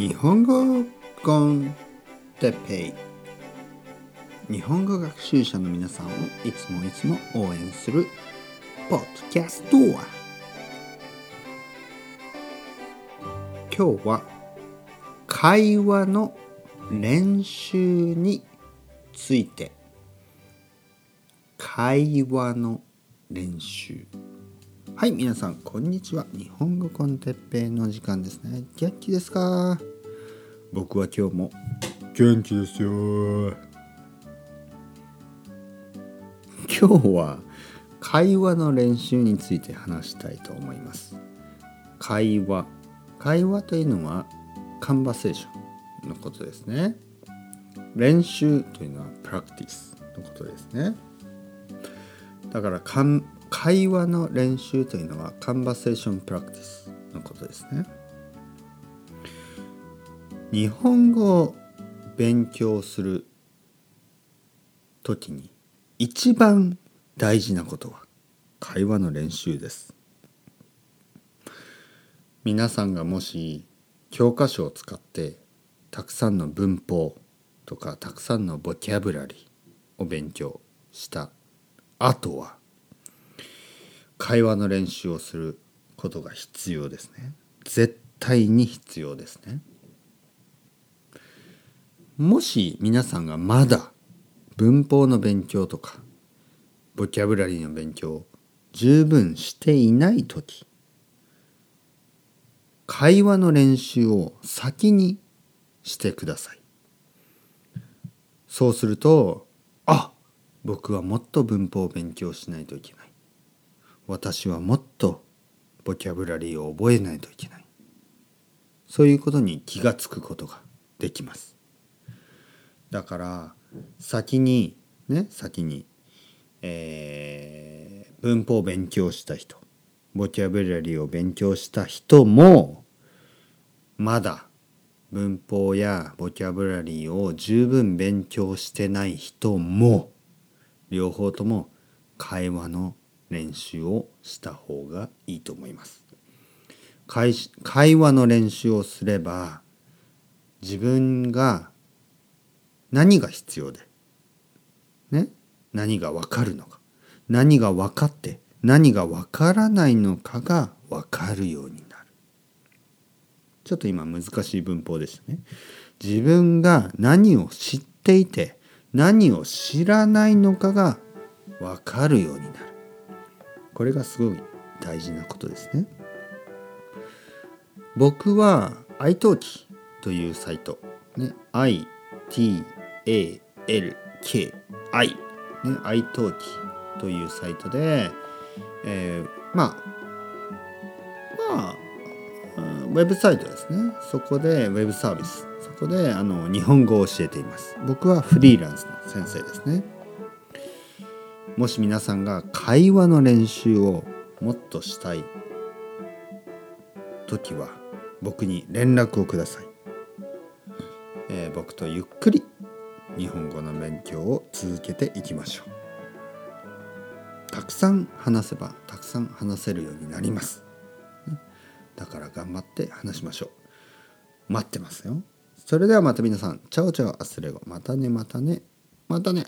日本語コンテペイ日本語学習者の皆さんをいつもいつも応援するポッドキャスト今日は会話の練習について。会話の練習。はい皆さんこんにちは。日本語コンテッペイの時間ですね。元気ですか？僕は今日も元気ですよ。今日は会話の練習について話したいと思います。会話。会話というのはカンバセーションのことですね。練習というのはプラクティスのことですね。だからかん会話の練習というのはカンバセーションプラクティスのことですね。日本語を勉強する時に一番大事なことは会話の練習です。皆さんがもし教科書を使ってたくさんの文法とかたくさんのボキャブラリーを勉強した後は会話の練習をすることが必要ですね。絶対に必要ですね。もし皆さんがまだ文法の勉強とかボキャブラリーの勉強を十分していない時会話の練習を先にしてください。そうするとあ僕はもっと文法を勉強しないといけない。私はもっとボキャブラリーを覚えないといけない。そういうことに気がつくことができます。だから先にね先に、えー、文法を勉強した人ボキャブラリーを勉強した人もまだ文法やボキャブラリーを十分勉強してない人も両方とも会話の練習をした方がいいと思います。会会話の練習をすれば自分が何が必要でね何が分かるのか何が分かって何が分からないのかが分かるようになる。ちょっと今難しい文法でしたね。自分が何を知っていて何を知らないのかが分かるようになる。これがすごい大事なことですね。僕は iTalki というサイト、ね、ITALKI、ね、iTalki というサイトで、えー、まあまあウェブサイトですね。そこでウェブサービス。そこであの日本語を教えています。僕はフリーランスの先生ですね。もし皆さんが会話の練習をもっとしたい時は僕に連絡をください、えー、僕とゆっくり日本語の勉強を続けていきましょう。たくさん話せばたくさん話せるようになります。だから頑張って話しましょう。待ってますよ。それではまた皆さん。チャオチャオアスレゴ。またねまたね。またね。